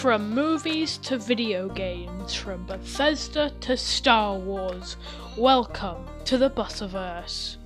From movies to video games, from Bethesda to Star Wars, welcome to the Butterverse.